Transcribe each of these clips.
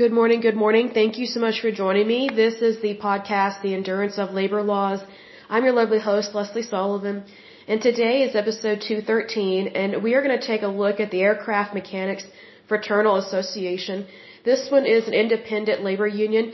Good morning, good morning. Thank you so much for joining me. This is the podcast, The Endurance of Labor Laws. I'm your lovely host, Lesley Sullivan, and today is episode 213, and we are going to take a look at the Aircraft Mechanics Fraternal Association. This one is an independent labor union.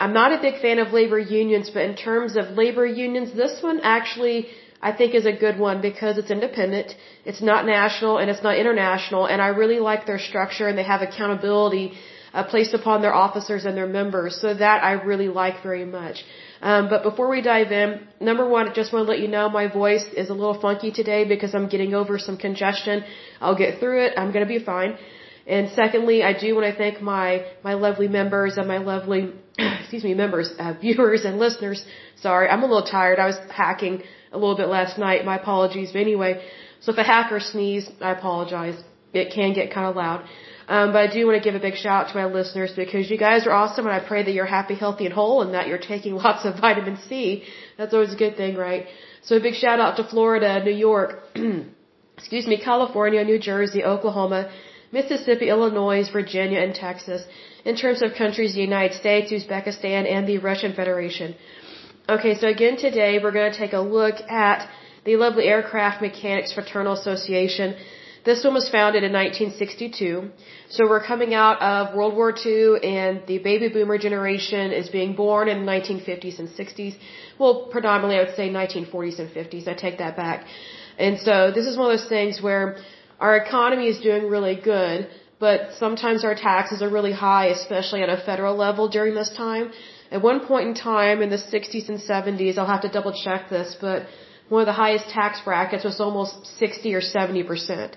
I'm not a big fan of labor unions, but in terms of labor unions, this one actually I think is a good one because it's independent, it's not national, and it's not international, and I really like their structure and they have accountability uh, placed upon their officers and their members. So that I really like very much. Um, but before we dive in, number one, I just want to let you know my voice is a little funky today because I'm getting over some congestion. I'll get through it. I'm going to be fine. And secondly, I do want to thank my my lovely members and my lovely excuse me members, uh, viewers and listeners. Sorry, I'm a little tired. I was hacking a little bit last night. My apologies. But anyway, so if a hacker sneeze, I apologize. It can get kind of loud. Um, but I do want to give a big shout out to my listeners because you guys are awesome and I pray that you're happy, healthy, and whole and that you're taking lots of vitamin C. That's always a good thing, right? So a big shout out to Florida, New York, excuse me, California, New Jersey, Oklahoma, Mississippi, Illinois, Virginia, and Texas. In terms of countries, the United States, Uzbekistan, and the Russian Federation. Okay, so again today we're going to take a look at the lovely Aircraft Mechanics Fraternal Association. This one was founded in 1962. So we're coming out of World War II and the baby boomer generation is being born in the 1950s and 60s. Well, predominantly I would say 1940s and 50s. I take that back. And so this is one of those things where our economy is doing really good, but sometimes our taxes are really high, especially at a federal level during this time. At one point in time in the 60s and 70s, I'll have to double check this, but one of the highest tax brackets was almost 60 or 70 percent.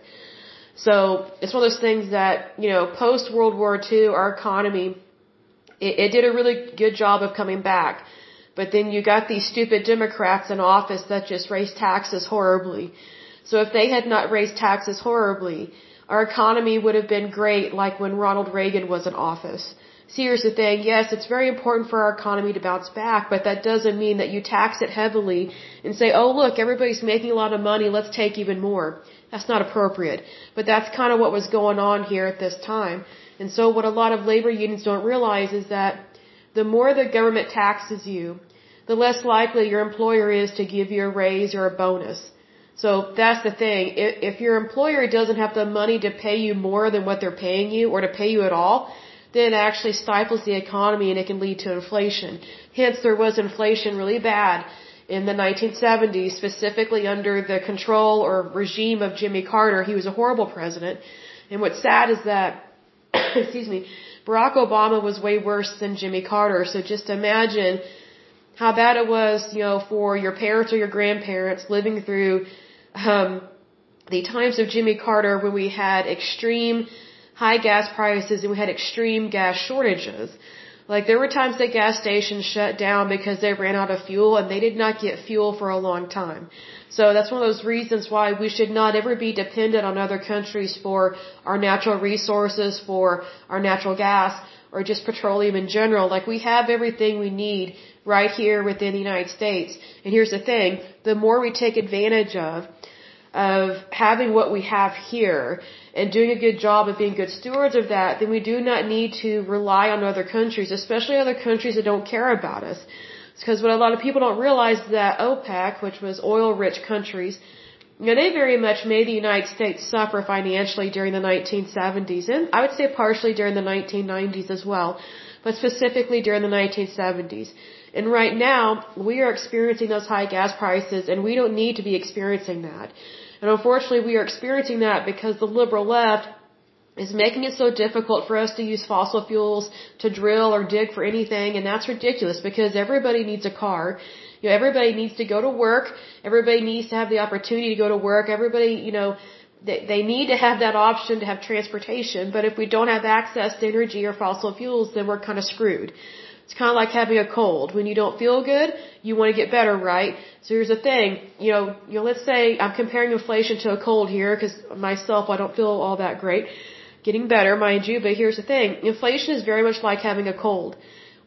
So it's one of those things that, you know, post World War II, our economy, it, it did a really good job of coming back. But then you got these stupid Democrats in office that just raised taxes horribly. So if they had not raised taxes horribly, our economy would have been great like when Ronald Reagan was in office. The thing. Yes, it's very important for our economy to bounce back, but that doesn't mean that you tax it heavily and say, oh, look, everybody's making a lot of money. Let's take even more. That's not appropriate. But that's kind of what was going on here at this time. And so what a lot of labor unions don't realize is that the more the government taxes you, the less likely your employer is to give you a raise or a bonus. So that's the thing. If your employer doesn't have the money to pay you more than what they're paying you or to pay you at all, then actually stifles the economy and it can lead to inflation. Hence, there was inflation really bad in the 1970s, specifically under the control or regime of Jimmy Carter. He was a horrible president. And what's sad is that, excuse me, Barack Obama was way worse than Jimmy Carter. So just imagine how bad it was, you know, for your parents or your grandparents living through um, the times of Jimmy Carter when we had extreme high gas prices and we had extreme gas shortages. Like there were times that gas stations shut down because they ran out of fuel and they did not get fuel for a long time. So that's one of those reasons why we should not ever be dependent on other countries for our natural resources, for our natural gas, or just petroleum in general. Like we have everything we need right here within the United States. And here's the thing, the more we take advantage of, of having what we have here and doing a good job of being good stewards of that, then we do not need to rely on other countries, especially other countries that don't care about us. Because what a lot of people don't realize is that OPEC, which was oil-rich countries, you know, they very much made the United States suffer financially during the 1970s, and I would say partially during the 1990s as well, but specifically during the 1970s. And right now, we are experiencing those high gas prices, and we don't need to be experiencing that. And unfortunately, we are experiencing that because the liberal left is making it so difficult for us to use fossil fuels to drill or dig for anything, and that's ridiculous because everybody needs a car. You know, everybody needs to go to work. Everybody needs to have the opportunity to go to work. Everybody, you know, they, they need to have that option to have transportation. But if we don't have access to energy or fossil fuels, then we're kind of screwed. It's kind of like having a cold. When you don't feel good, you want to get better, right? So here's the thing, you know, you know, let's say I'm comparing inflation to a cold here because myself, I don't feel all that great. Getting better, mind you, but here's the thing, inflation is very much like having a cold.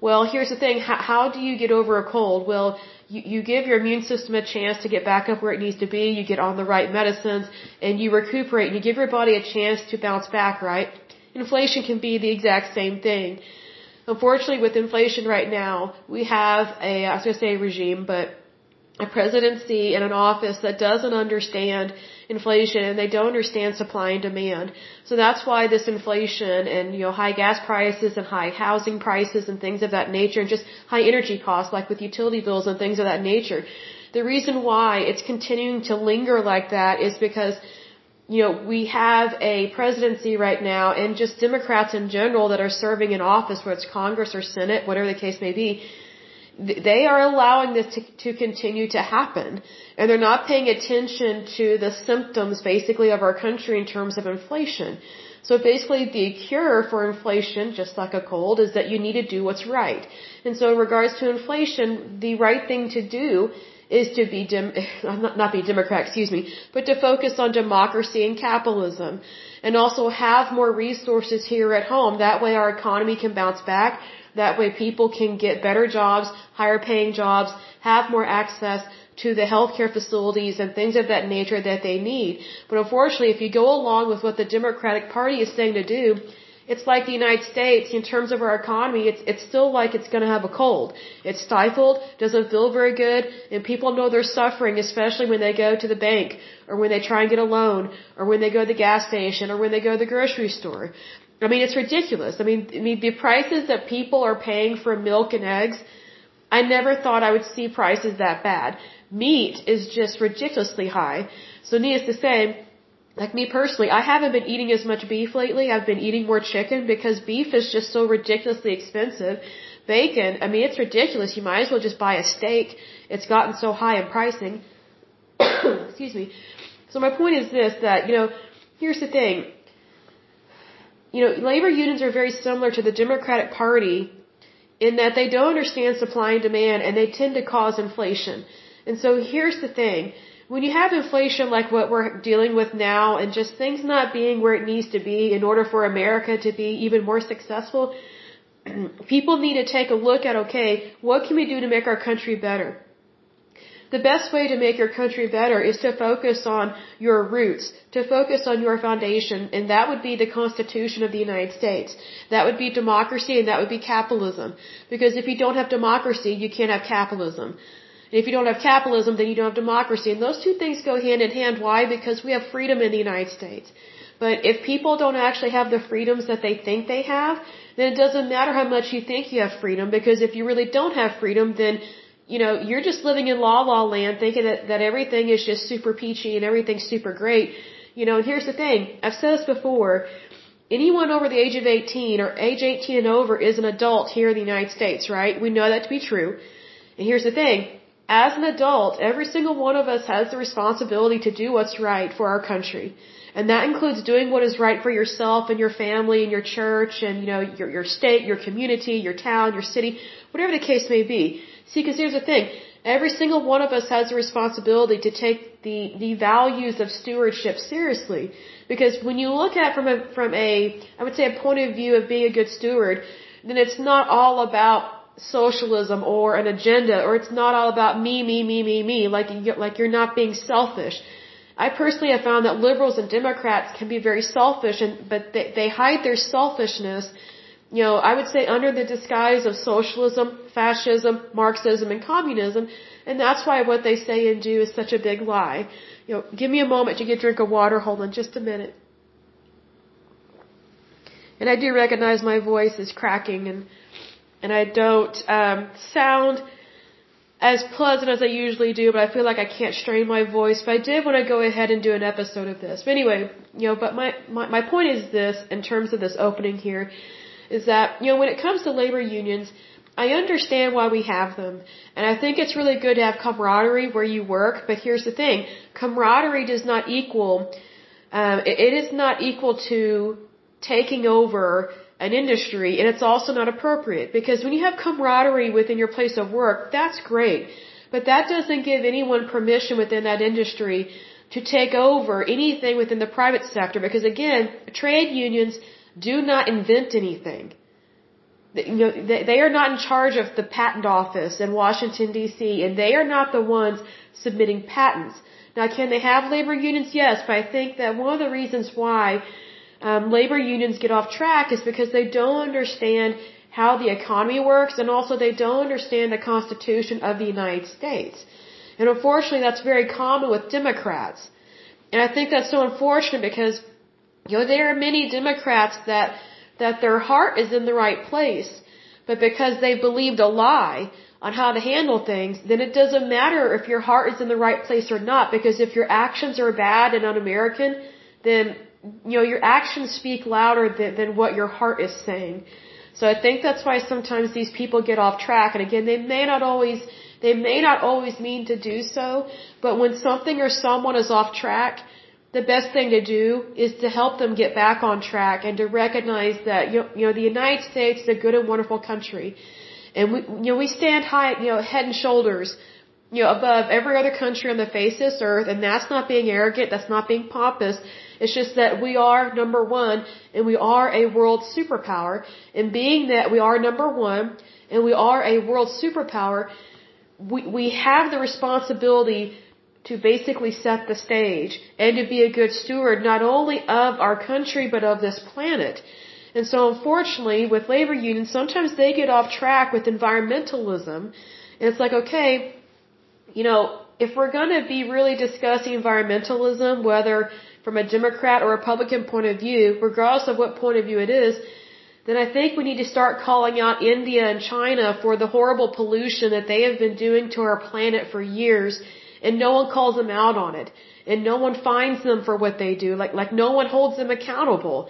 Well, here's the thing, how, how do you get over a cold? Well, you, you give your immune system a chance to get back up where it needs to be, you get on the right medicines, and you recuperate, and you give your body a chance to bounce back, right? inflation can be the exact same thing. Unfortunately, with inflation right now, we have a, I was going to say regime, but a presidency and an office that doesn't understand inflation and they don't understand supply and demand. So that's why this inflation and, you know, high gas prices and high housing prices and things of that nature and just high energy costs like with utility bills and things of that nature. The reason why it's continuing to linger like that is because you know, we have a presidency right now and just Democrats in general that are serving in office, whether it's Congress or Senate, whatever the case may be, they are allowing this to, to continue to happen. And they're not paying attention to the symptoms basically of our country in terms of inflation. So basically the cure for inflation, just like a cold, is that you need to do what's right. And so in regards to inflation, the right thing to do is to be dem- not, not be Democrat, excuse me, but to focus on democracy and capitalism and also have more resources here at home. That way our economy can bounce back that way people can get better jobs, higher paying jobs, have more access to the healthcare facilities and things of that nature that they need. But unfortunately, if you go along with what the Democratic Party is saying to do, it's like the United States in terms of our economy. It's it's still like it's going to have a cold. It's stifled, doesn't feel very good, and people know they're suffering, especially when they go to the bank or when they try and get a loan or when they go to the gas station or when they go to the grocery store. I mean, it's ridiculous. I mean, I mean, the prices that people are paying for milk and eggs, I never thought I would see prices that bad. Meat is just ridiculously high. So needless to say, like me personally, I haven't been eating as much beef lately. I've been eating more chicken because beef is just so ridiculously expensive. Bacon, I mean, it's ridiculous. You might as well just buy a steak. It's gotten so high in pricing. Excuse me. So my point is this, that, you know, here's the thing you know, labor unions are very similar to the Democratic Party in that they don't understand supply and demand and they tend to cause inflation. And so here's the thing. When you have inflation like what we're dealing with now and just things not being where it needs to be in order for America to be even more successful, people need to take a look at, okay, what can we do to make our country better? The best way to make your country better is to focus on your roots, to focus on your foundation, and that would be the Constitution of the United States. That would be democracy and that would be capitalism. Because if you don't have democracy, you can't have capitalism. If you don't have capitalism, then you don't have democracy. And those two things go hand in hand. Why? Because we have freedom in the United States. But if people don't actually have the freedoms that they think they have, then it doesn't matter how much you think you have freedom because if you really don't have freedom, then you know, you're just living in la la land thinking that, that everything is just super peachy and everything's super great. You know, and here's the thing. I've said this before. Anyone over the age of 18 or age 18 and over is an adult here in the United States, right? We know that to be true. And here's the thing. As an adult, every single one of us has the responsibility to do what's right for our country. And that includes doing what is right for yourself and your family and your church and, you know, your, your state, your community, your town, your city, whatever the case may be. See, because here's the thing. Every single one of us has a responsibility to take the, the values of stewardship seriously. Because when you look at from a, from a, I would say a point of view of being a good steward, then it's not all about socialism or an agenda, or it's not all about me, me, me, me, me, like, like you're not being selfish. I personally have found that liberals and Democrats can be very selfish, and, but they, they hide their selfishness you know, I would say under the disguise of socialism, fascism, Marxism, and communism, and that's why what they say and do is such a big lie. You know, give me a moment to get a drink of water. Hold on just a minute. And I do recognize my voice is cracking, and and I don't um, sound as pleasant as I usually do, but I feel like I can't strain my voice. But I did want to go ahead and do an episode of this. But anyway, you know, but my, my, my point is this in terms of this opening here is that, you know, when it comes to labor unions, I understand why we have them. And I think it's really good to have camaraderie where you work, but here's the thing. Camaraderie does not equal, um, it, it is not equal to taking over an industry, and it's also not appropriate because when you have camaraderie within your place of work, that's great. But that doesn't give anyone permission within that industry to take over anything within the private sector because again, trade unions do not invent anything. You know, they, are not in charge of the patent office in Washington D.C. and they are not the ones submitting patents. Now, can they have labor unions? Yes, but I think that one of the reasons why um, labor unions get off track is because they don't understand how the economy works and also they don't understand the Constitution of the United States. And unfortunately, that's very common with Democrats. And I think that's so unfortunate because, you know, there are many Democrats that, that their heart is in the right place, but because they believed a lie on how to handle things, then it doesn't matter if your heart is in the right place or not, because if your actions are bad and un-American, then, you know, your actions speak louder than, than what your heart is saying. So I think that's why sometimes these people get off track, and again, they may not always, they may not always mean to do so, but when something or someone is off track, the best thing to do is to help them get back on track and to recognize that you know the United States is a good and wonderful country, and we you know we stand high you know head and shoulders you know above every other country on the face of this earth, and that's not being arrogant, that's not being pompous. It's just that we are number one and we are a world superpower. And being that we are number one and we are a world superpower, we, we have the responsibility to basically set the stage and to be a good steward not only of our country but of this planet. And so unfortunately with labor unions, sometimes they get off track with environmentalism. And it's like, okay, you know, if we're going to be really discussing environmentalism, whether from a Democrat or Republican point of view, regardless of what point of view it is, then I think we need to start calling out India and China for the horrible pollution that they have been doing to our planet for years, and no one calls them out on it, and no one finds them for what they do, like like no one holds them accountable.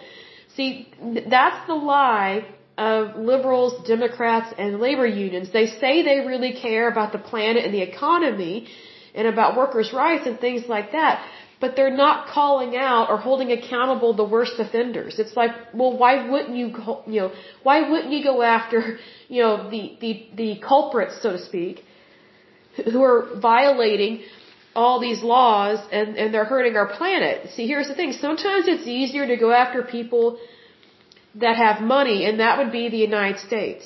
See, that's the lie of liberals, Democrats, and labor unions. They say they really care about the planet and the economy and about workers' rights and things like that but they're not calling out or holding accountable the worst offenders. It's like, well, why wouldn't you, you know, why wouldn't you go after, you know, the, the, the culprits, so to speak, who are violating all these laws and, and they're hurting our planet. See, here's the thing. Sometimes it's easier to go after people that have money, and that would be the United States.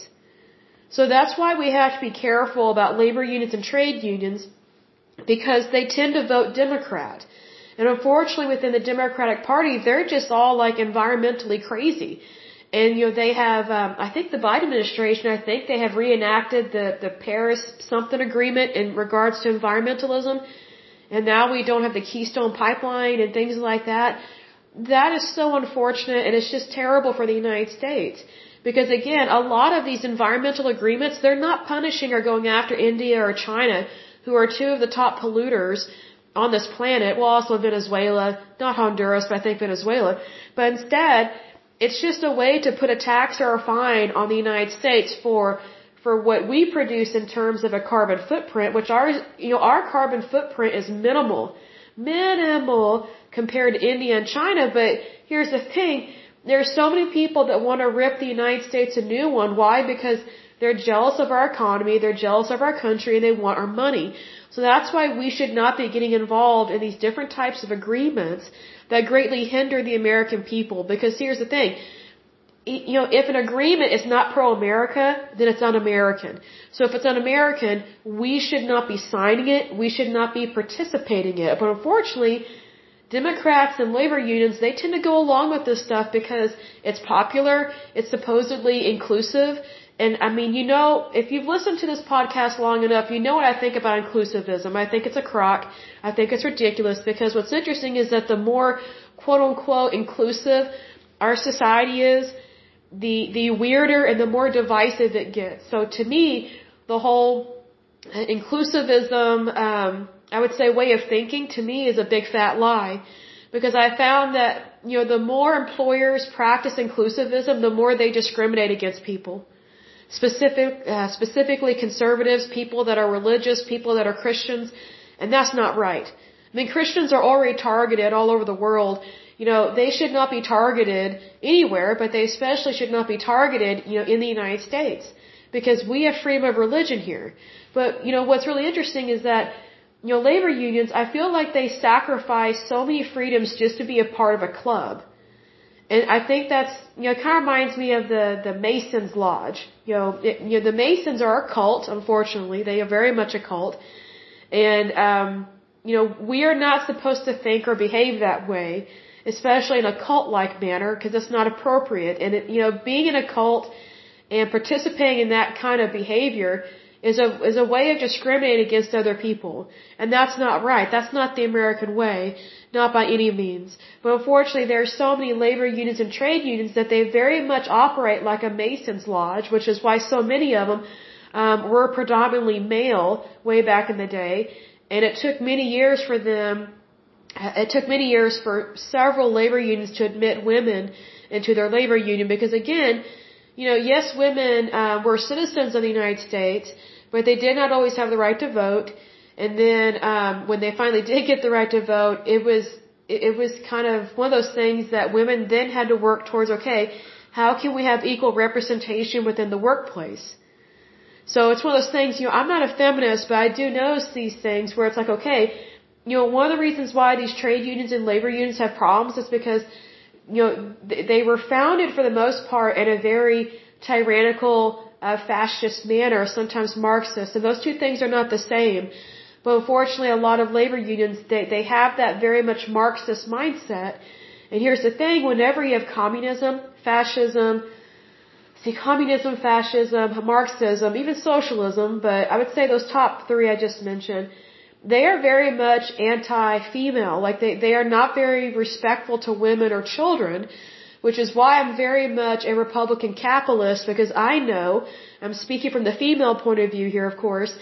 So that's why we have to be careful about labor unions and trade unions because they tend to vote Democrat. And unfortunately, within the Democratic Party, they're just all like environmentally crazy. And you know, they have, um, I think the Biden administration, I think they have reenacted the the Paris something agreement in regards to environmentalism. And now we don't have the Keystone pipeline and things like that. That is so unfortunate, and it's just terrible for the United States. Because again, a lot of these environmental agreements, they're not punishing or going after India or China, who are two of the top polluters on this planet, well also Venezuela, not Honduras, but I think Venezuela, but instead, it's just a way to put a tax or a fine on the United States for for what we produce in terms of a carbon footprint, which our you know our carbon footprint is minimal, minimal compared to India and China. But here's the thing: there are so many people that want to rip the United States a new one. Why? Because they're jealous of our economy, they're jealous of our country, and they want our money. So that's why we should not be getting involved in these different types of agreements that greatly hinder the American people. Because here's the thing. You know, if an agreement is not pro-America, then it's un-American. So if it's un-American, we should not be signing it. We should not be participating in it. But unfortunately, Democrats and labor unions, they tend to go along with this stuff because it's popular, it's supposedly inclusive, and I mean, you know, if you've listened to this podcast long enough, you know what I think about inclusivism. I think it's a crock. I think it's ridiculous because what's interesting is that the more quote unquote inclusive our society is, the, the weirder and the more divisive it gets. So to me, the whole inclusivism, um, I would say way of thinking to me is a big fat lie. Because I found that, you know, the more employers practice inclusivism, the more they discriminate against people specific, uh, specifically conservatives, people that are religious, people that are Christians, and that's not right. I mean, Christians are already targeted all over the world. You know, they should not be targeted anywhere, but they especially should not be targeted, you know, in the United States. Because we have freedom of religion here. But, you know, what's really interesting is that, you know, labor unions, I feel like they sacrifice so many freedoms just to be a part of a club. And I think that's, you know, it kind of reminds me of the, the Masons Lodge. You know, it, you know, the Masons are a cult, unfortunately. They are very much a cult. And, um, you know, we are not supposed to think or behave that way. especially in a cult-like manner, because it's not appropriate. And it, you know, being in a cult and participating in that kind of behavior is a is a way of discriminating against other people, and that's not right. That's not the American way, not by any means. But unfortunately, there are so many labor unions and trade unions that they very much operate like a Mason's lodge, which is why so many of them um, were predominantly male way back in the day, and it took many years for them. It took many years for several labor unions to admit women into their labor union because again, you know, yes, women uh, were citizens of the United States, but they did not always have the right to vote. And then um, when they finally did get the right to vote, it was it, was kind of one of those things that women then had to work towards. Okay, how can we have equal representation within the workplace? So it's one of those things, you know, I'm not a feminist, but I do notice these things where it's like, okay, you know, one of the reasons why these trade unions and labor unions have problems is because, you know, they were founded for the most part in a very tyrannical, uh, fascist manner, sometimes Marxist, and those two things are not the same. But unfortunately, a lot of labor unions, they, they have that very much Marxist mindset. And here's the thing, whenever you have communism, fascism, See, communism, fascism, Marxism, even socialism, but I would say those top three I just mentioned, they are very much anti-female. Like they, they are not very respectful to women or children, which is why I'm very much a Republican capitalist because I know, I'm speaking from the female point of view here, of course,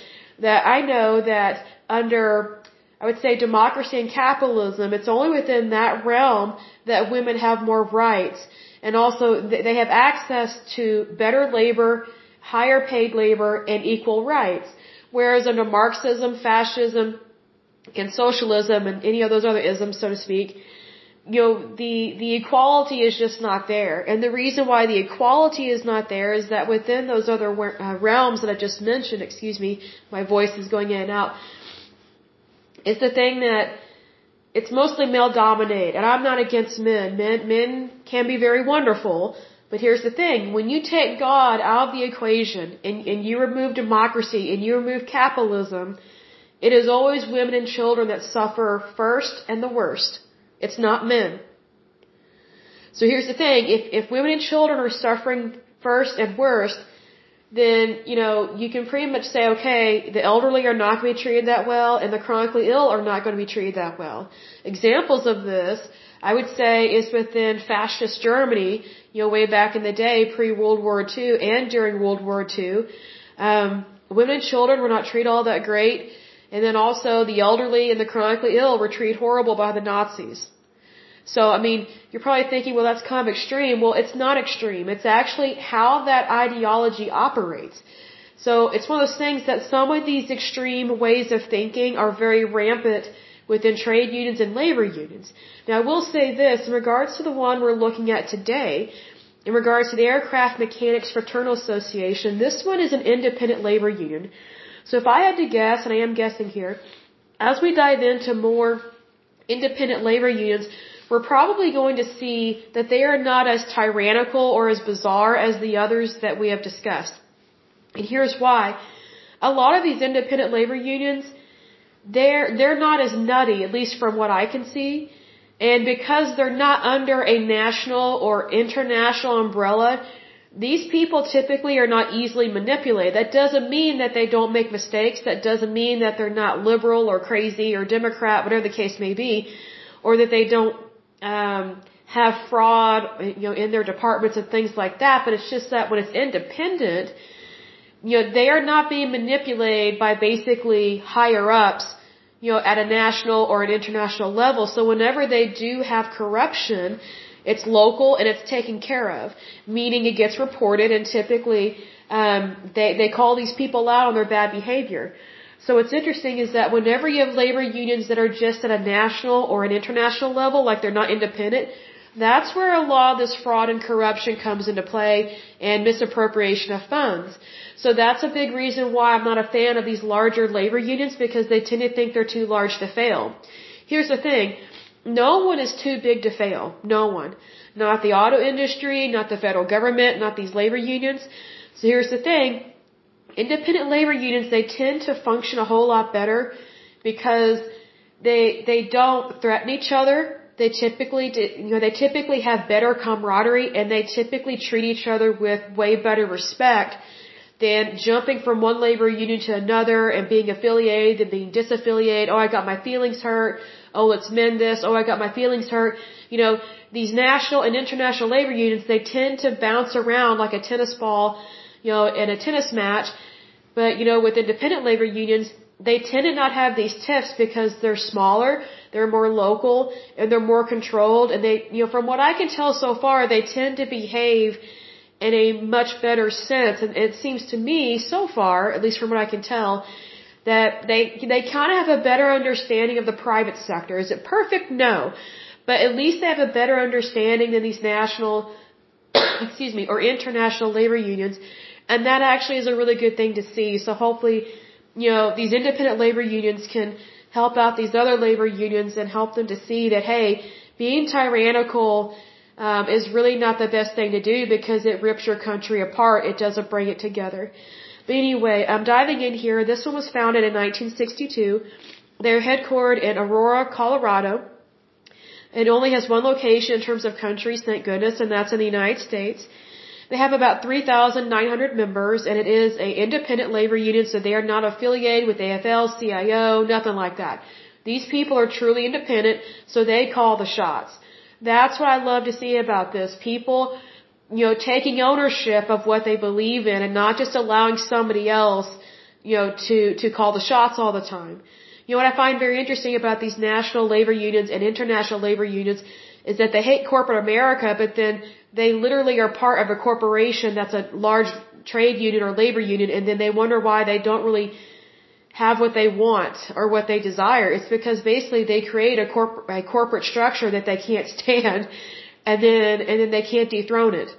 that I know that under, I would say democracy and capitalism, it's only within that realm that women have more rights and also they have access to better labor, higher paid labor, and equal rights. Whereas under Marxism, fascism, and socialism, and any of those other isms, so to speak, you know, the, the equality is just not there. And the reason why the equality is not there is that within those other uh, realms that I just mentioned, excuse me, my voice is going in and out, is the thing that it's mostly male dominated, and I'm not against men. Men men can be very wonderful, but here's the thing: when you take God out of the equation and, and you remove democracy and you remove capitalism, it is always women and children that suffer first and the worst. It's not men. So here's the thing: if if women and children are suffering first and worst, then, you know, you can pretty much say, okay, the elderly are not going to be treated that well and the chronically ill are not going to be treated that well. Examples of this, I would say, is within fascist Germany, you know, way back in the day, pre-World War II and during World War II. Um, women and children were not treated all that great. And then also the elderly and the chronically ill were treated horrible by the Nazis. So, I mean, you're probably thinking, well, that's kind of extreme. Well, it's not extreme. It's actually how that ideology operates. So, it's one of those things that some of these extreme ways of thinking are very rampant within trade unions and labor unions. Now, I will say this in regards to the one we're looking at today, in regards to the Aircraft Mechanics Fraternal Association, this one is an independent labor union. So, if I had to guess, and I am guessing here, as we dive into more independent labor unions, we're probably going to see that they are not as tyrannical or as bizarre as the others that we have discussed. And here's why. A lot of these independent labor unions, they're, they're not as nutty, at least from what I can see. And because they're not under a national or international umbrella, these people typically are not easily manipulated. That doesn't mean that they don't make mistakes. That doesn't mean that they're not liberal or crazy or Democrat, whatever the case may be, or that they don't um, have fraud, you know, in their departments and things like that. But it's just that when it's independent, you know, they are not being manipulated by basically higher ups, you know, at a national or an international level. So whenever they do have corruption, it's local and it's taken care of, meaning it gets reported and typically um, they they call these people out on their bad behavior. So what's interesting is that whenever you have labor unions that are just at a national or an international level, like they're not independent, that's where a lot of this fraud and corruption comes into play and misappropriation of funds. So that's a big reason why I'm not a fan of these larger labor unions because they tend to think they're too large to fail. Here's the thing. No one is too big to fail. No one. Not the auto industry, not the federal government, not these labor unions. So here's the thing independent labor unions they tend to function a whole lot better because they they don't threaten each other they typically, you know, they typically have better camaraderie and they typically treat each other with way better respect than jumping from one labor union to another and being affiliated and being disaffiliated. Oh, I got my feelings hurt. Oh, let's mend this. Oh, I got my feelings hurt. You know, these national and international labor unions, they tend to bounce around like a tennis ball, you know, in a tennis match. But, you know, with independent labor unions, they tend to not have these tiffs because they're smaller, they're more local, and they're more controlled. And they, you know, from what I can tell so far, they tend to behave in a much better sense. And it seems to me so far, at least from what I can tell, that they they kind of have a better understanding of the private sector. Is it perfect? No, but at least they have a better understanding than these national, excuse me, or international labor unions, and that actually is a really good thing to see. So hopefully, you know, these independent labor unions can help out these other labor unions and help them to see that hey, being tyrannical um, is really not the best thing to do because it rips your country apart. It doesn't bring it together. But anyway, I'm diving in here. This one was founded in 1962. They're headquartered in Aurora, Colorado. It only has one location in terms of countries, thank goodness, and that's in the United States. They have about 3,900 members, and it is an independent labor union, so they are not affiliated with AFL, CIO, nothing like that. These people are truly independent, so they call the shots. That's what I love to see about this. People, you know, taking ownership of what they believe in and not just allowing somebody else, you know, to, to call the shots all the time. You know what I find very interesting about these national labor unions and international labor unions is that they hate corporate America, but then they literally are part of a corporation that's a large trade union or labor union, and then they wonder why they don't really have what they want or what they desire. It's because basically they create a, corp- a corporate structure that they can't stand and then, and then they can't dethrone it.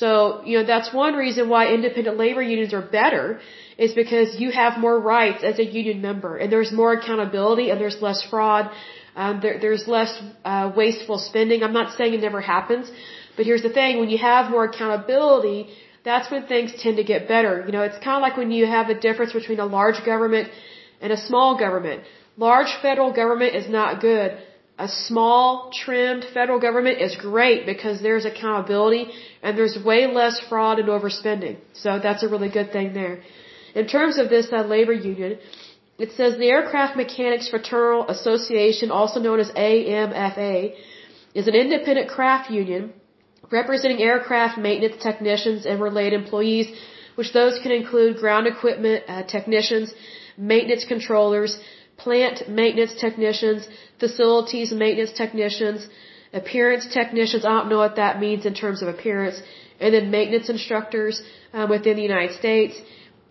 So, you know, that's one reason why independent labor unions are better is because you have more rights as a union member and there's more accountability and there's less fraud. Um, there, there's less uh, wasteful spending. I'm not saying it never happens, but here's the thing: when you have more accountability, that's when things tend to get better. You know, it's kind of like when you have a difference between a large government and a small government. Large federal government is not good. A small, trimmed federal government is great because there's accountability and there's way less fraud and overspending. So that's a really good thing there. In terms of this uh, labor union, it says the Aircraft Mechanics Fraternal Association, also known as AMFA, is an independent craft union representing aircraft maintenance technicians and related employees, which those can include ground equipment uh, technicians, maintenance controllers, plant maintenance technicians, facilities maintenance technicians, appearance technicians. I don't know what that means in terms of appearance, and then maintenance instructors uh, within the United States.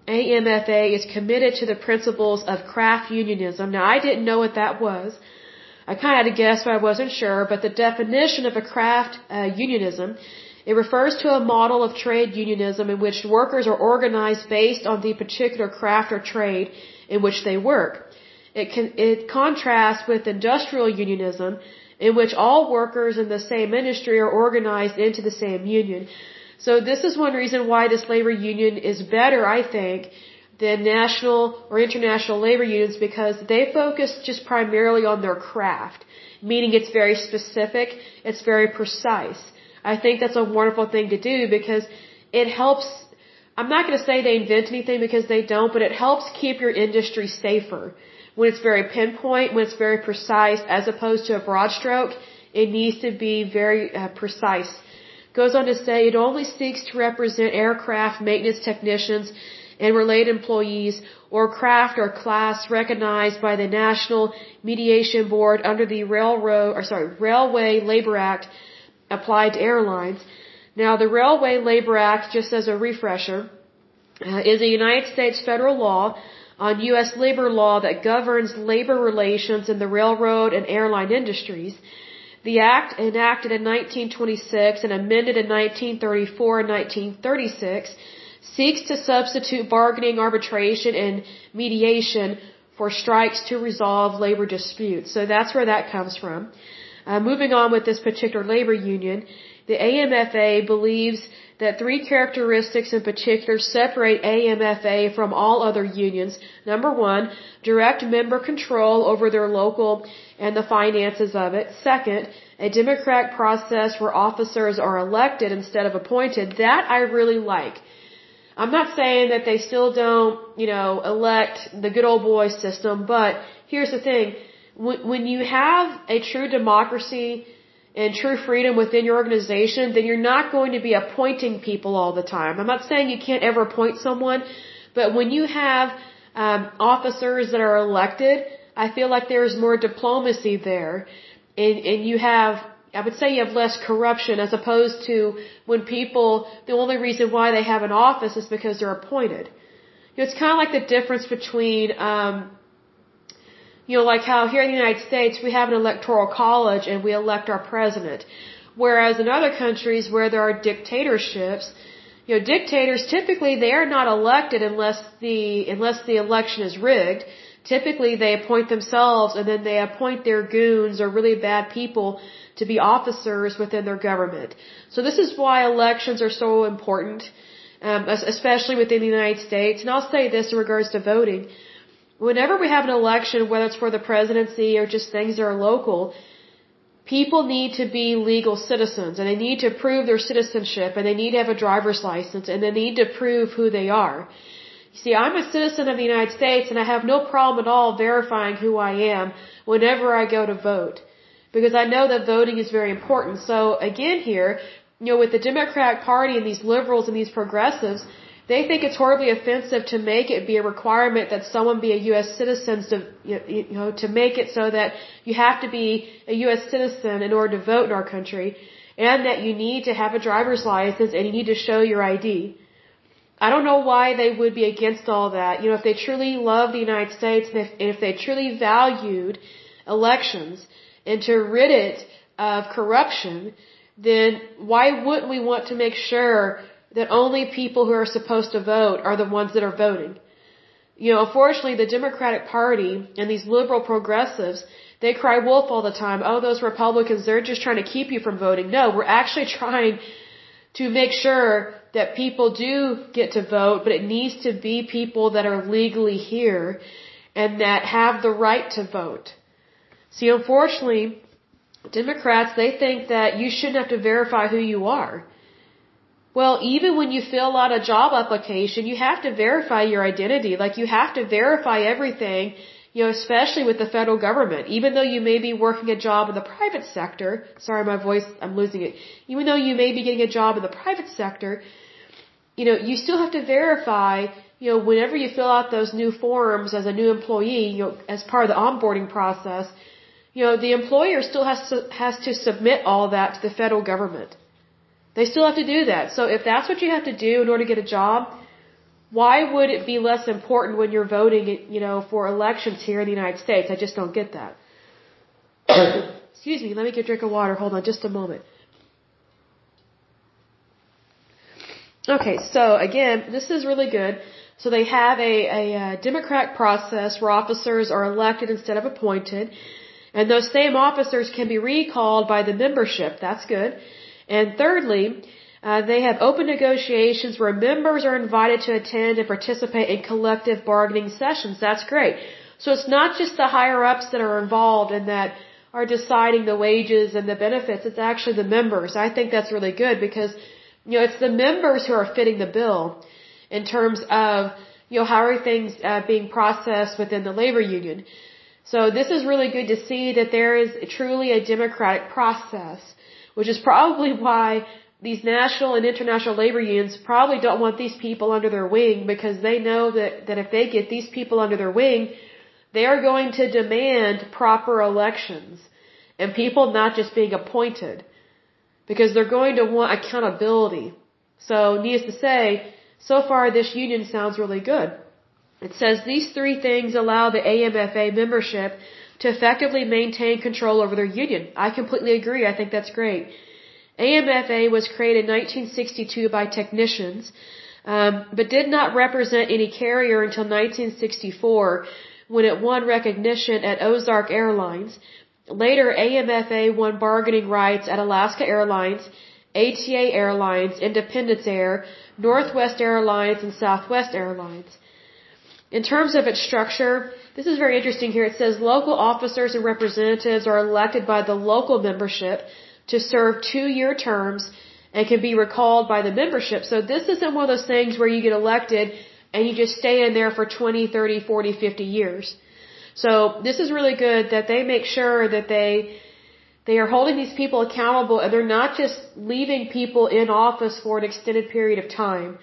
AMFA is committed to the principles of craft unionism. Now, I didn't know what that was. I kind of had to guess, but I wasn't sure. But the definition of a craft uh, unionism, it refers to a model of trade unionism in which workers are organized based on the particular craft or trade in which they work. It, can, it contrasts with industrial unionism, in which all workers in the same industry are organized into the same union. So this is one reason why this labor union is better, I think, than national or international labor unions because they focus just primarily on their craft, meaning it's very specific, it's very precise. I think that's a wonderful thing to do because it helps I'm not going to say they invent anything because they don't, but it helps keep your industry safer. When it's very pinpoint, when it's very precise, as opposed to a broad stroke, it needs to be very uh, precise. Goes on to say it only seeks to represent aircraft maintenance technicians and related employees or craft or class recognized by the National Mediation Board under the Railroad or sorry, Railway Labor Act applied to airlines. Now the Railway Labor Act, just as a refresher, uh, is a United States federal law on U.S. labor law that governs labor relations in the railroad and airline industries. The act, enacted in 1926 and amended in 1934 and 1936, seeks to substitute bargaining, arbitration, and mediation for strikes to resolve labor disputes. So that's where that comes from. Uh, moving on with this particular labor union, the AMFA believes that three characteristics in particular separate AMFA from all other unions. Number one, direct member control over their local and the finances of it. Second, a democratic process where officers are elected instead of appointed. That I really like. I'm not saying that they still don't, you know, elect the good old boy system, but here's the thing. When, you have a true democracy and true freedom within your organization, then you're not going to be appointing people all the time. I'm not saying you can't ever appoint someone, but when you have um, officers that are elected, I feel like there's more diplomacy there, and, and you have I would say you have less corruption as opposed to when people, the only reason why they have an office is because they're appointed. You know, it's kind of like the difference between, um, you know, like how here in the United States we have an electoral college and we elect our president. Whereas in other countries where there are dictatorships, you know, dictators typically they are not elected unless the, unless the election is rigged. Typically they appoint themselves and then they appoint their goons or really bad people to be officers within their government. So this is why elections are so important, um, especially within the United States. And I'll say this in regards to voting. Whenever we have an election, whether it's for the presidency or just things that are local, people need to be legal citizens and they need to prove their citizenship and they need to have a driver's license and they need to prove who they are. You see, I'm a citizen of the United States and I have no problem at all verifying who I am whenever I go to vote because I know that voting is very important. So again here, you know, with the Democratic Party and these liberals and these progressives, they think it's horribly offensive to make it be a requirement that someone be a U.S. citizen to, you know, to make it so that you have to be a U.S. citizen in order to vote in our country and that you need to have a driver's license and you need to show your ID. I don't know why they would be against all that. You know, if they truly love the United States and if, and if they truly valued elections, and to rid it of corruption, then why wouldn't we want to make sure that only people who are supposed to vote are the ones that are voting? You know, unfortunately, the Democratic Party and these liberal progressives, they cry wolf all the time. Oh, those Republicans, they're just trying to keep you from voting. No, we're actually trying to make sure that people do get to vote, but it needs to be people that are legally here and that have the right to vote. See, unfortunately, Democrats, they think that you shouldn't have to verify who you are. Well, even when you fill out a job application, you have to verify your identity. Like you have to verify everything, you know, especially with the federal government. Even though you may be working a job in the private sector, sorry, my voice, I'm losing it. Even though you may be getting a job in the private sector, you know, you still have to verify, you know, whenever you fill out those new forms as a new employee, you know, as part of the onboarding process, you know, the employer still has to, has to submit all that to the federal government. They still have to do that. So if that's what you have to do in order to get a job, why would it be less important when you're voting, you know, for elections here in the United States? I just don't get that. Excuse me, let me get a drink of water. Hold on just a moment. Okay, so again, this is really good. So they have a, a, uh, a democratic process where officers are elected instead of appointed. And those same officers can be recalled by the membership. That's good. And thirdly, uh, they have open negotiations where members are invited to attend and participate in collective bargaining sessions. That's great. So it's not just the higher ups that are involved and that are deciding the wages and the benefits. It's actually the members. I think that's really good because, you know, it's the members who are fitting the bill in terms of, you know, how are things uh, being processed within the labor union. So this is really good to see that there is truly a democratic process, which is probably why these national and international labor unions probably don't want these people under their wing because they know that, that if they get these people under their wing, they are going to demand proper elections and people not just being appointed because they're going to want accountability. So needless to say, so far this union sounds really good. It says these three things allow the AMFA membership to effectively maintain control over their union. I completely agree. I think that's great. AMFA was created in 1962 by technicians, um, but did not represent any carrier until 1964 when it won recognition at Ozark Airlines. Later, AMFA won bargaining rights at Alaska Airlines ATA Airlines, Independence Air, Northwest Airlines, and Southwest Airlines. In terms of its structure, this is very interesting here. It says local officers and representatives are elected by the local membership to serve two-year terms and can be recalled by the membership. So this isn't one of those things where you get elected and you just stay in there for 20, 30, 40, 50 years. So this is really good that they make sure that they they are holding these people accountable and they're not just leaving people in office for an extended period of time.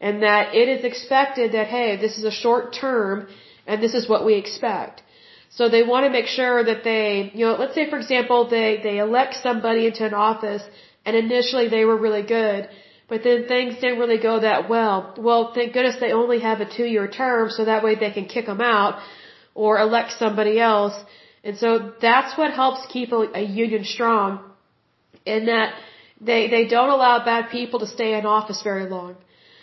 And that it is expected that, hey, this is a short term and this is what we expect. So they want to make sure that they, you know, let's say for example, they, they elect somebody into an office and initially they were really good, but then things didn't really go that well. Well, thank goodness they only have a two year term so that way they can kick them out or elect somebody else and so that's what helps keep a, a union strong in that they, they don't allow bad people to stay in office very long.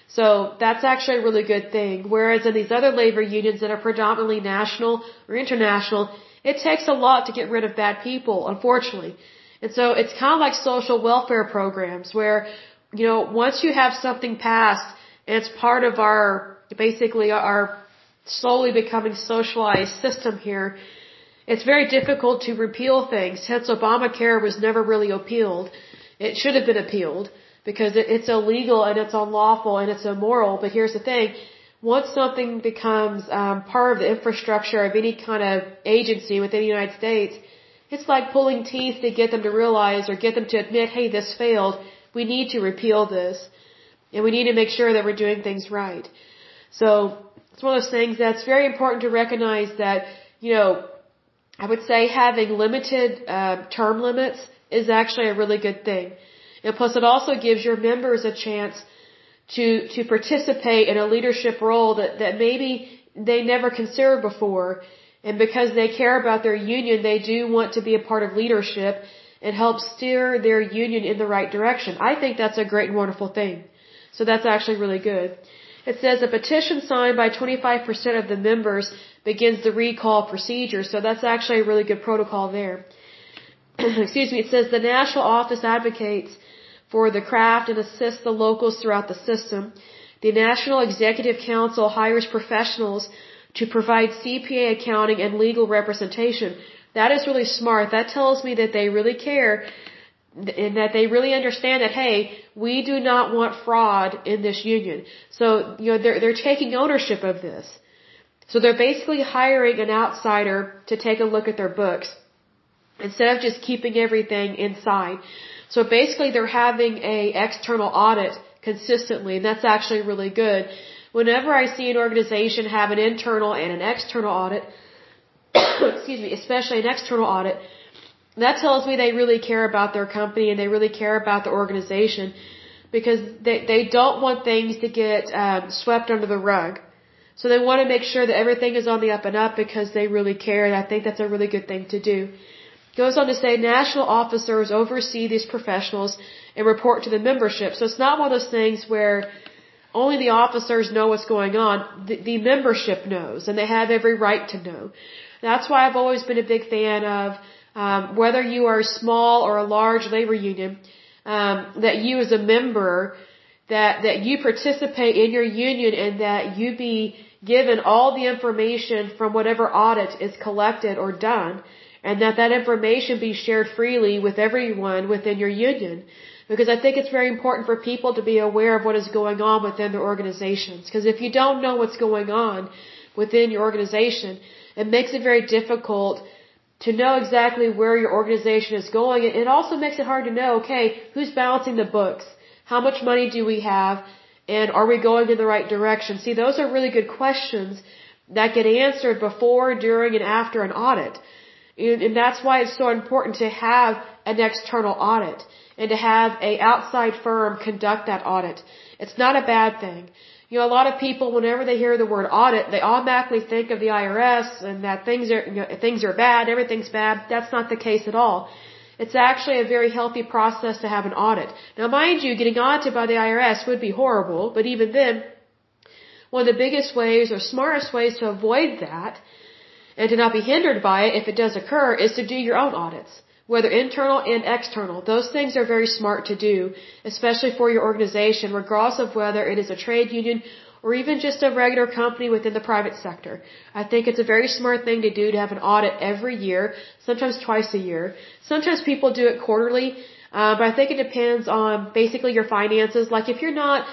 So that's actually a really good thing. Whereas in these other labor unions that are predominantly national or international, it takes a lot to get rid of bad people, unfortunately. And so it's kind of like social welfare programs where, you know, once you have something passed and it's part of our, basically our slowly becoming socialized system here, it's very difficult to repeal things. Hence, Obamacare was never really appealed. It should have been appealed because it's illegal and it's unlawful and it's immoral. But here's the thing. Once something becomes um, part of the infrastructure of any kind of agency within the United States, it's like pulling teeth to get them to realize or get them to admit, hey, this failed. We need to repeal this. And we need to make sure that we're doing things right. So it's one of those things that's very important to recognize that, you know, I would say having limited uh, term limits is actually a really good thing. And plus it also gives your members a chance to, to participate in a leadership role that, that maybe they never considered before. And because they care about their union, they do want to be a part of leadership and help steer their union in the right direction. I think that's a great and wonderful thing. So that's actually really good. It says a petition signed by 25% of the members begins the recall procedure. So that's actually a really good protocol there. Excuse me. It says the national office advocates for the craft and assists the locals throughout the system. The National Executive Council hires professionals to provide CPA accounting and legal representation. That is really smart. That tells me that they really care and that they really understand that hey, we do not want fraud in this union. So, you know, they're they're taking ownership of this. So they're basically hiring an outsider to take a look at their books instead of just keeping everything inside. So basically they're having a external audit consistently and that's actually really good. Whenever I see an organization have an internal and an external audit, excuse me, especially an external audit, that tells me they really care about their company and they really care about the organization because they, they don't want things to get um, swept under the rug. So they want to make sure that everything is on the up and up because they really care, and I think that's a really good thing to do. Goes on to say national officers oversee these professionals and report to the membership. So it's not one of those things where only the officers know what's going on. The, the membership knows, and they have every right to know. That's why I've always been a big fan of um, whether you are a small or a large labor union, um, that you as a member that that you participate in your union and that you be given all the information from whatever audit is collected or done and that that information be shared freely with everyone within your union because I think it's very important for people to be aware of what is going on within their organizations because if you don't know what's going on within your organization it makes it very difficult to know exactly where your organization is going it also makes it hard to know okay who's balancing the books how much money do we have? And are we going in the right direction? See, those are really good questions that get answered before, during, and after an audit. And that's why it's so important to have an external audit and to have a outside firm conduct that audit. It's not a bad thing. You know, a lot of people, whenever they hear the word audit, they automatically think of the IRS and that things are, you know, things are bad, everything's bad. That's not the case at all. It's actually a very healthy process to have an audit. Now mind you, getting audited by the IRS would be horrible, but even then, one of the biggest ways or smartest ways to avoid that and to not be hindered by it if it does occur is to do your own audits. whether internal and external. Those things are very smart to do, especially for your organization, regardless of whether it is a trade union or even just a regular company within the private sector. I think it's a very smart thing to do to have an audit every year, sometimes twice a year. Sometimes people do it quarterly, uh, but I think it depends on basically your finances. Like if you're not,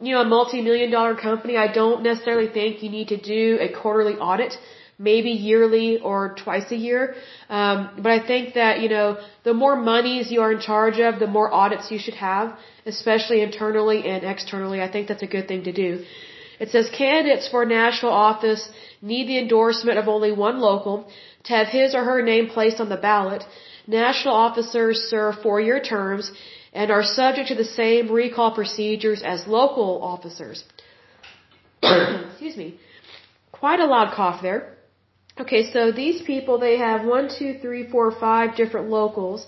you know, a multi-million dollar company, I don't necessarily think you need to do a quarterly audit maybe yearly or twice a year. Um, but I think that, you know, the more monies you are in charge of, the more audits you should have, especially internally and externally. I think that's a good thing to do. It says candidates for national office need the endorsement of only one local to have his or her name placed on the ballot. National officers serve four-year terms and are subject to the same recall procedures as local officers. Excuse me. Quite a loud cough there. Okay, so these people, they have one, two, three, four, five different locals.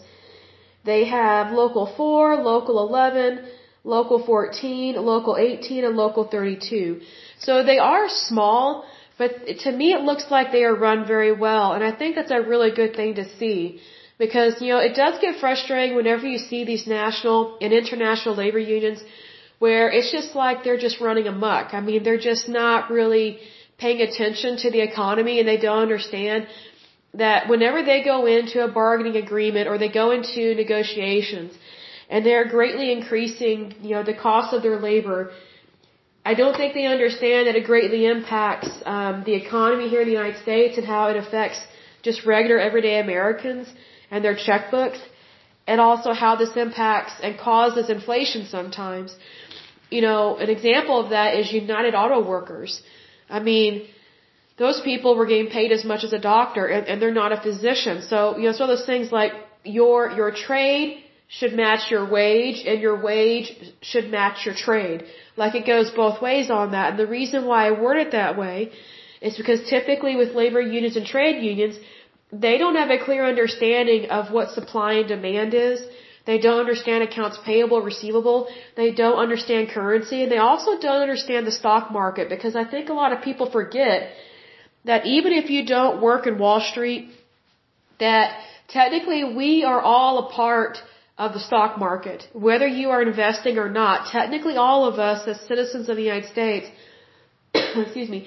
They have local 4, local 11, local 14, local 18, and local 32. So they are small, but to me it looks like they are run very well, and I think that's a really good thing to see. Because, you know, it does get frustrating whenever you see these national and international labor unions where it's just like they're just running amok. I mean, they're just not really paying attention to the economy and they don't understand that whenever they go into a bargaining agreement or they go into negotiations and they're greatly increasing, you know, the cost of their labor, I don't think they understand that it greatly impacts um, the economy here in the United States and how it affects just regular everyday Americans and their checkbooks, and also how this impacts and causes inflation sometimes. You know, an example of that is United Auto Workers. I mean, those people were getting paid as much as a doctor and, and they're not a physician. So, you know, so those things like your, your trade should match your wage and your wage should match your trade. Like it goes both ways on that. And the reason why I word it that way is because typically with labor unions and trade unions, they don't have a clear understanding of what supply and demand is. They don't understand accounts payable, receivable. They don't understand currency. And they also don't understand the stock market because I think a lot of people forget that even if you don't work in Wall Street, that technically we are all a part of the stock market. Whether you are investing or not, technically all of us as citizens of the United States, excuse me,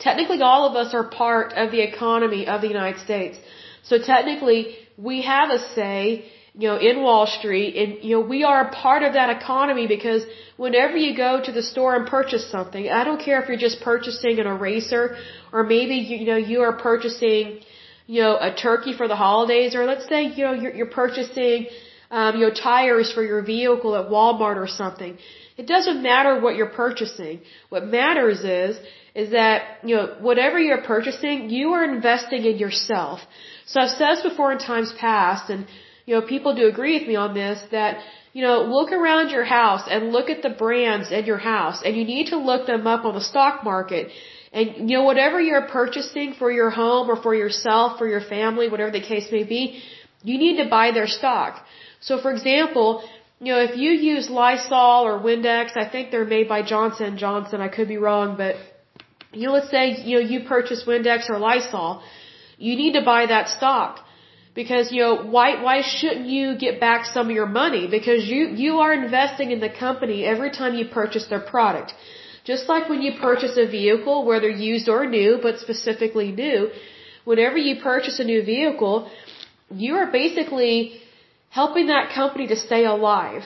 technically all of us are part of the economy of the United States. So technically we have a say you know, in Wall Street, and you know, we are a part of that economy because whenever you go to the store and purchase something, I don't care if you're just purchasing an eraser or maybe you, know you are purchasing, you know, a turkey for the holidays, or let's say you know you're, you're purchasing, um, you know, tires for your vehicle at Walmart or something. It doesn't matter what you're purchasing. What matters is is that you know whatever you're purchasing, you are investing in yourself. So I've said this before in times past, and you know, people do agree with me on this that, you know, look around your house and look at the brands in your house and you need to look them up on the stock market. And, you know, whatever you're purchasing for your home or for yourself, for your family, whatever the case may be, you need to buy their stock. So for example, you know, if you use Lysol or Windex, I think they're made by Johnson Johnson, I could be wrong, but you know, let's say, you know, you purchase Windex or Lysol, you need to buy that stock. Because, you know, why, why shouldn't you get back some of your money? Because you, you are investing in the company every time you purchase their product. Just like when you purchase a vehicle, whether used or new, but specifically new, whenever you purchase a new vehicle, you are basically helping that company to stay alive.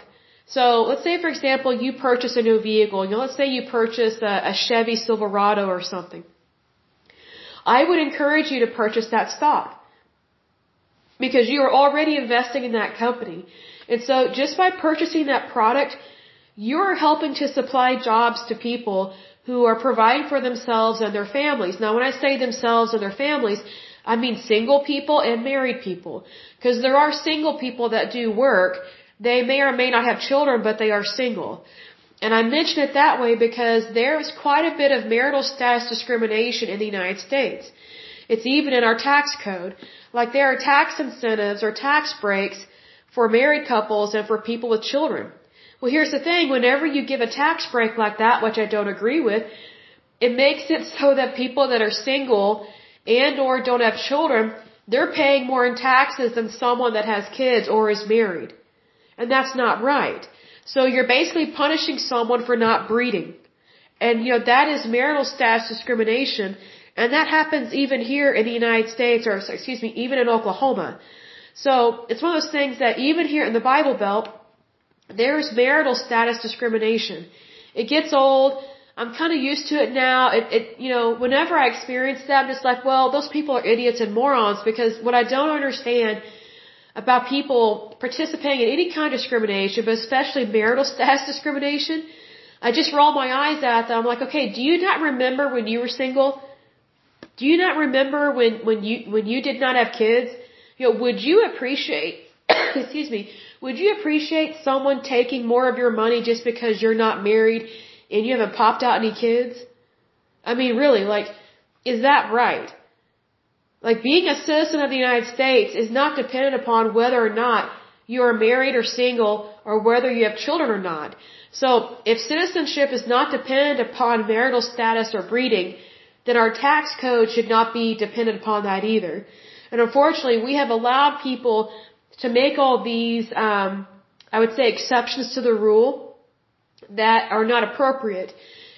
So let's say, for example, you purchase a new vehicle. You know, let's say you purchase a, a Chevy Silverado or something. I would encourage you to purchase that stock because you are already investing in that company. And so just by purchasing that product, you're helping to supply jobs to people who are providing for themselves and their families. Now when I say themselves and their families, I mean single people and married people. Because there are single people that do work. They may or may not have children, but they are single. And I mention it that way because there is quite a bit of marital status discrimination in the United States. It's even in our tax code. Like there are tax incentives or tax breaks for married couples and for people with children. Well, here's the thing. Whenever you give a tax break like that, which I don't agree with, it makes it so that people that are single and or don't have children they're paying more in taxes than someone that has kids or is married. And that's not right. So you're basically punishing someone for not breeding. And you know, that is marital status discrimination. And that happens even here in the United States, or excuse me, even in Oklahoma. So it's one of those things that even here in the Bible Belt, there's marital status discrimination. It gets old. I'm kind of used to it now. It, it, you know, whenever I experience that, I'm just like, well, those people are idiots and morons because what I don't understand about people participating in any kind of discrimination, but especially marital status discrimination, I just roll my eyes at them. I'm like, okay, do you not remember when you were single? Do you not remember when, when you, when you did not have kids? You know, would you appreciate, excuse me, would you appreciate someone taking more of your money just because you're not married and you haven't popped out any kids? I mean, really, like, is that right? Like, being a citizen of the United States is not dependent upon whether or not you are married or single or whether you have children or not. So, if citizenship is not dependent upon marital status or breeding, then our tax code should not be dependent upon that either. And unfortunately, we have allowed people to make all these, um, I would say, exceptions to the rule that are not appropriate.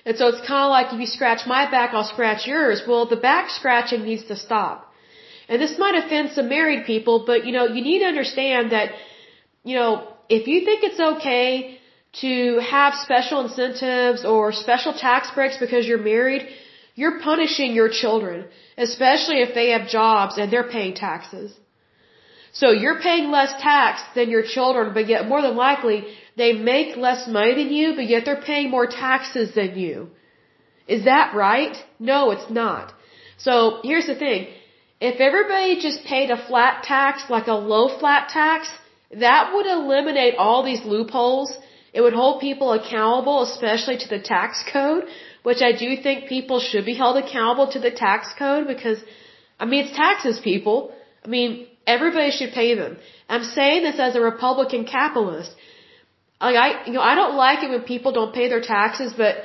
And so it's kind of like if you scratch my back, I'll scratch yours. Well, the back scratching needs to stop. And this might offend some married people, but you know, you need to understand that, you know, if you think it's okay to have special incentives or special tax breaks because you're married, you're punishing your children, especially if they have jobs and they're paying taxes. So you're paying less tax than your children, but yet more than likely they make less money than you, but yet they're paying more taxes than you. Is that right? No, it's not. So here's the thing. If everybody just paid a flat tax, like a low flat tax, that would eliminate all these loopholes. It would hold people accountable, especially to the tax code, which I do think people should be held accountable to the tax code because, I mean, it's taxes, people. I mean, everybody should pay them. I'm saying this as a Republican capitalist. Like I, you know, I don't like it when people don't pay their taxes, but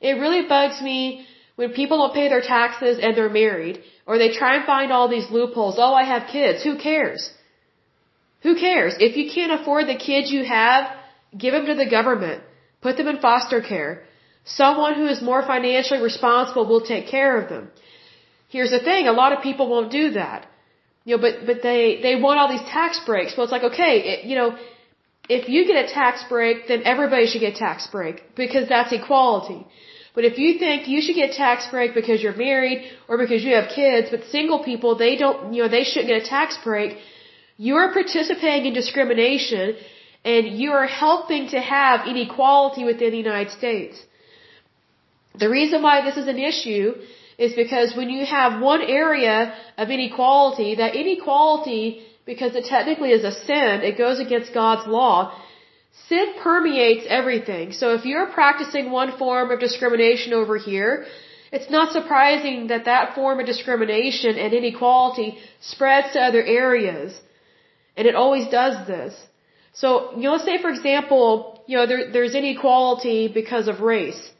it really bugs me when people don't pay their taxes and they're married, or they try and find all these loopholes. Oh, I have kids. Who cares? Who cares? If you can't afford the kids you have, give them to the government. Put them in foster care. Someone who is more financially responsible will take care of them. Here's the thing, a lot of people won't do that. You know, but, but they, they want all these tax breaks. Well, it's like, okay, it, you know, if you get a tax break, then everybody should get a tax break because that's equality. But if you think you should get a tax break because you're married or because you have kids, but single people, they don't, you know, they shouldn't get a tax break, you're participating in discrimination and you are helping to have inequality within the United States. The reason why this is an issue is because when you have one area of inequality, that inequality, because it technically is a sin, it goes against God's law, sin permeates everything. So if you're practicing one form of discrimination over here, it's not surprising that that form of discrimination and inequality spreads to other areas. And it always does this. So, you know, say for example, you know, there, there's inequality because of race.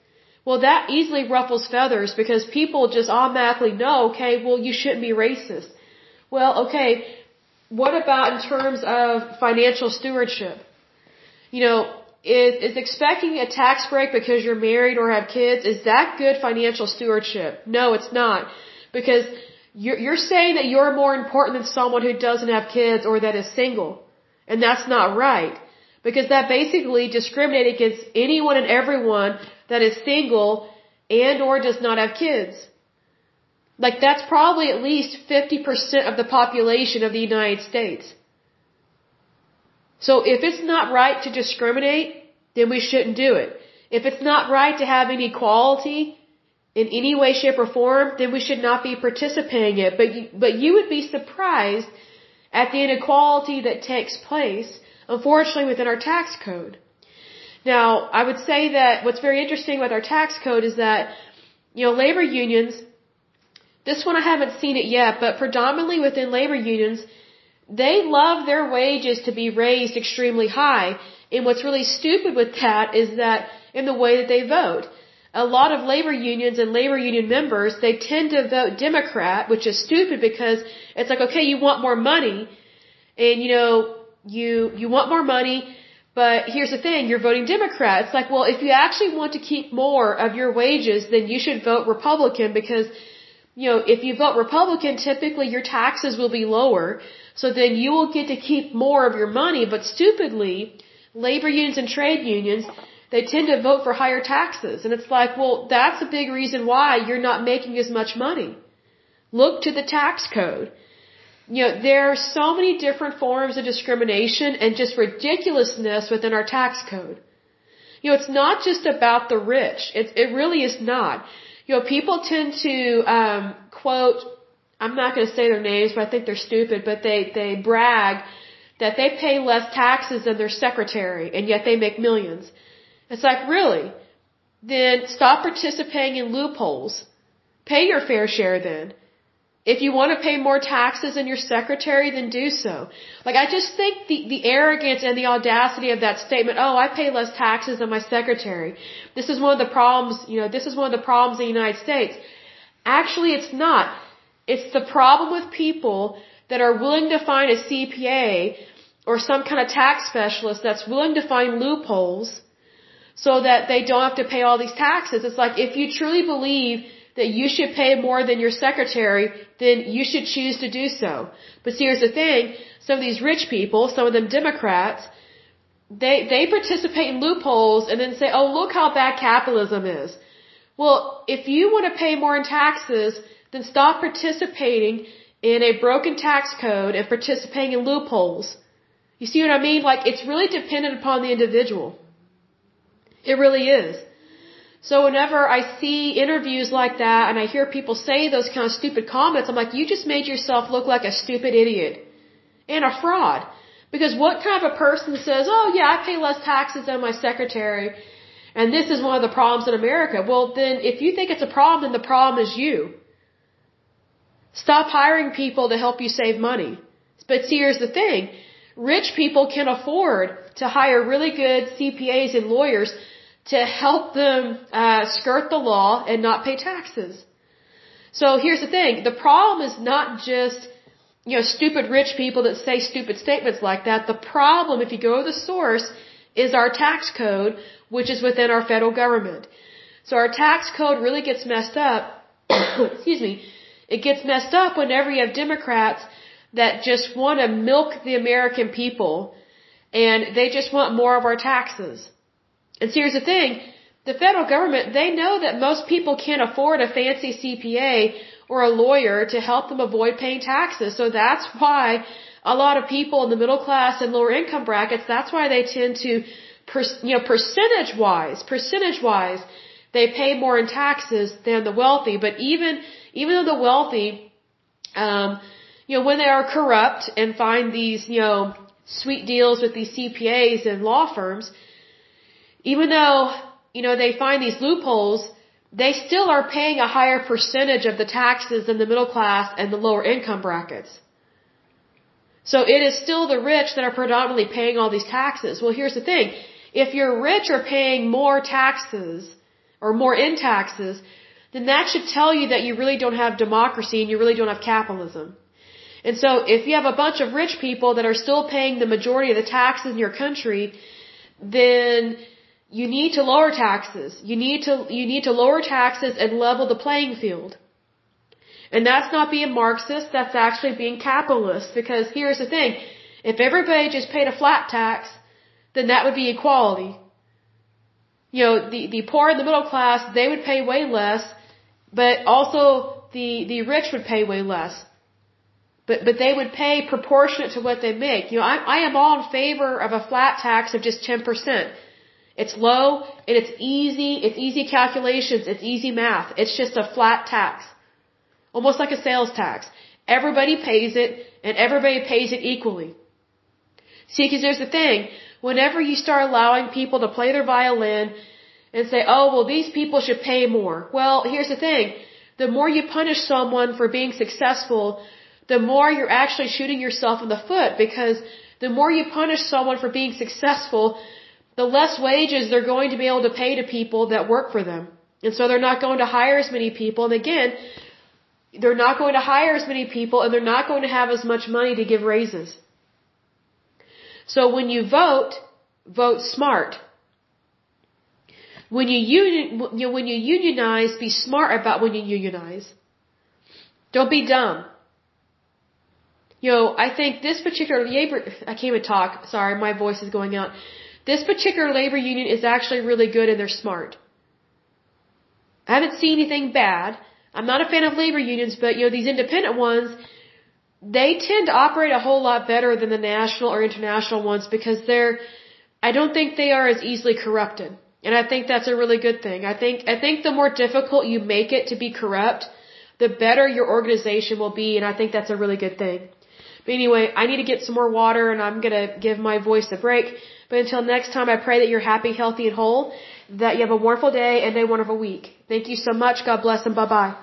Well, that easily ruffles feathers because people just automatically know, okay, well, you shouldn't be racist. Well, okay, what about in terms of financial stewardship? You know, is, is expecting a tax break because you're married or have kids, is that good financial stewardship? No, it's not. Because you're, you're saying that you're more important than someone who doesn't have kids or that is single. And that's not right. Because that basically discriminates against anyone and everyone that is single and or does not have kids. Like that's probably at least 50% of the population of the United States. So if it's not right to discriminate, then we shouldn't do it. If it's not right to have inequality in any way, shape, or form, then we should not be participating in it. But you, but you would be surprised at the inequality that takes place, unfortunately, within our tax code. Now, I would say that what's very interesting with our tax code is that, you know, labor unions, this one I haven't seen it yet, but predominantly within labor unions, they love their wages to be raised extremely high. And what's really stupid with that is that in the way that they vote. a lot of labor unions and labor union members, they tend to vote Democrat, which is stupid because it's like, okay, you want more money and you know, you, you want more money, but here's the thing, you're voting Democrat. It's like, well, if you actually want to keep more of your wages, then you should vote Republican because, you know, if you vote Republican, typically your taxes will be lower. So then you will get to keep more of your money, but stupidly, labor unions and trade unions, they tend to vote for higher taxes. And it's like, well, that's a big reason why you're not making as much money. Look to the tax code. You know, there are so many different forms of discrimination and just ridiculousness within our tax code. You know, it's not just about the rich. It, it really is not. You know, people tend to, um, quote, I'm not going to say their names, but I think they're stupid, but they, they brag that they pay less taxes than their secretary, and yet they make millions. It's like, really? Then stop participating in loopholes. Pay your fair share then. If you want to pay more taxes than your secretary, then do so. Like, I just think the, the arrogance and the audacity of that statement, oh, I pay less taxes than my secretary. This is one of the problems, you know, this is one of the problems in the United States. Actually, it's not. It's the problem with people that are willing to find a CPA or some kind of tax specialist that's willing to find loopholes so that they don't have to pay all these taxes. It's like if you truly believe that you should pay more than your secretary, then you should choose to do so. But see, here's the thing, some of these rich people, some of them Democrats, they, they participate in loopholes and then say, oh, look how bad capitalism is. Well, if you want to pay more in taxes, then stop participating in a broken tax code and participating in loopholes. You see what I mean? Like, it's really dependent upon the individual. It really is. So whenever I see interviews like that and I hear people say those kind of stupid comments, I'm like, you just made yourself look like a stupid idiot and a fraud. Because what kind of a person says, oh yeah, I pay less taxes than my secretary and this is one of the problems in America? Well then, if you think it's a problem, then the problem is you. Stop hiring people to help you save money. But see, here's the thing. Rich people can afford to hire really good CPAs and lawyers to help them uh, skirt the law and not pay taxes. So here's the thing: the problem is not just you know stupid rich people that say stupid statements like that. The problem, if you go to the source, is our tax code, which is within our federal government. So our tax code really gets messed up. excuse me. It gets messed up whenever you have Democrats that just want to milk the American people and they just want more of our taxes. And so here's the thing. The federal government, they know that most people can't afford a fancy CPA or a lawyer to help them avoid paying taxes. So that's why a lot of people in the middle class and lower income brackets, that's why they tend to, you know, percentage wise, percentage wise, they pay more in taxes than the wealthy. But even, even though the wealthy, um, you know, when they are corrupt and find these, you know, sweet deals with these CPAs and law firms, even though, you know, they find these loopholes, they still are paying a higher percentage of the taxes than the middle class and the lower income brackets. So it is still the rich that are predominantly paying all these taxes. Well, here's the thing. If your rich are paying more taxes or more in taxes, then that should tell you that you really don't have democracy and you really don't have capitalism. And so if you have a bunch of rich people that are still paying the majority of the taxes in your country, then you need to lower taxes. You need to, you need to lower taxes and level the playing field. And that's not being Marxist, that's actually being capitalist because here's the thing. If everybody just paid a flat tax, then that would be equality. You know, the, the poor and the middle class, they would pay way less, but also the, the rich would pay way less. But, but they would pay proportionate to what they make. You know, I, I am all in favor of a flat tax of just 10%. It's low and it's easy, it's easy calculations, it's easy math. It's just a flat tax. Almost like a sales tax. Everybody pays it and everybody pays it equally. See, because there's the thing. Whenever you start allowing people to play their violin and say, oh, well, these people should pay more. Well, here's the thing. The more you punish someone for being successful, the more you're actually shooting yourself in the foot because the more you punish someone for being successful, the less wages they're going to be able to pay to people that work for them. And so they're not going to hire as many people. And again, they're not going to hire as many people and they're not going to have as much money to give raises. So when you vote, vote smart. When you union, when you unionize, be smart about when you unionize. Don't be dumb. You know, I think this particular labor, I can't even talk. Sorry, my voice is going out. This particular labor union is actually really good and they're smart. I haven't seen anything bad. I'm not a fan of labor unions, but you know, these independent ones, they tend to operate a whole lot better than the national or international ones because they're, I don't think they are as easily corrupted. And I think that's a really good thing. I think, I think the more difficult you make it to be corrupt, the better your organization will be, and I think that's a really good thing. But anyway, I need to get some more water and I'm gonna give my voice a break. But until next time, I pray that you're happy, healthy, and whole, that you have a wonderful day and a wonderful week. Thank you so much. God bless and bye bye.